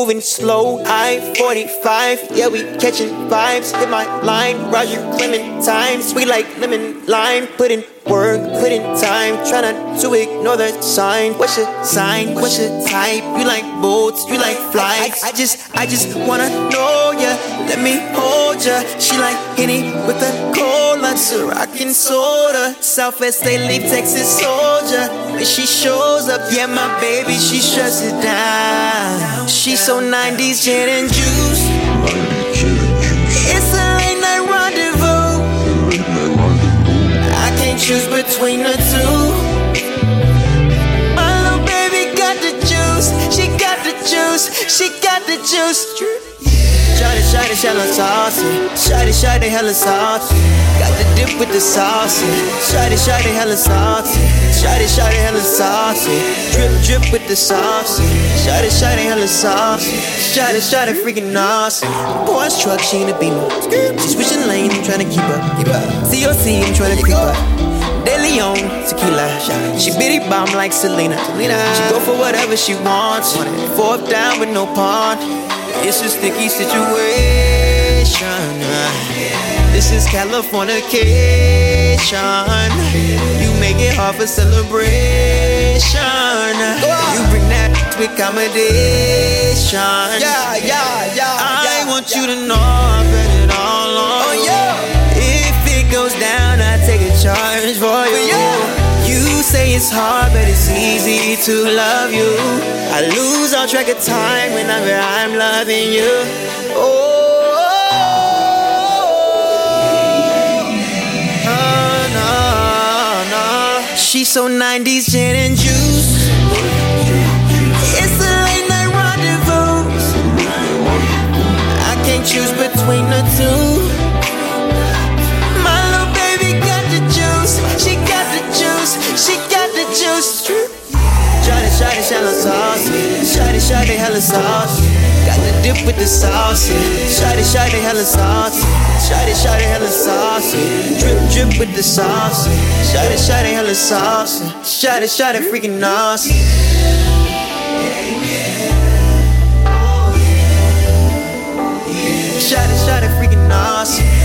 moving slow. I 45, yeah, we catching vibes. Hit my line, Roger Clementine. Sweet like lemon lime. Put in work, put in time. Try not to ignore the sign. What's your sign? What's your type? You like boats, you like flights. I, I just, I just wanna know ya. Let me hold ya. She like Henny with a cola, so rockin' soda. Southwest, they leave Texas soldier. When she shows up, yeah, my baby, she shuts it down. She so 90s gin and juice. It's a late night rendezvous. I can't choose between the two. My little baby got the juice. She got the juice. She got the juice. Shawty, shallow saucy. Shawty, shawty, hella saucy. Got the dip with the saucy. Shawty, shawty, hella saucy. Shawty, shawty, hella saucy. Drip, drip with the saucy. Shawty, shawty, hella saucy. Shawty, shawty, freaking awesome. Boys truck, she in a beamer. She switching lanes, I'm trying to. Keep up. COC, I'm trying to creep up. De Leon, tequila. She bitty bomb like Selena. She go for whatever she wants. Fourth down with no pawn. It's a sticky situation. This is Californication. You make it hard for celebration. You bring that with accommodation. Yeah, yeah, yeah. I want you to know it's hard, but it's easy to love you. I lose all track of time whenever I'm loving you. Oh, oh, oh. oh, no, no. She's so 90s gin and juice. It's a late night rendezvous. I can't choose between shawty hella sauce. Got the dip with the sauce. Shawty, shawty hella sauce. Shawty, shawty hella sauce. Drip, drip with the sauce. Shawty, shawty hella sauce. Shawty, shawty freaking awesome. Shawty, shawty freaking awesome.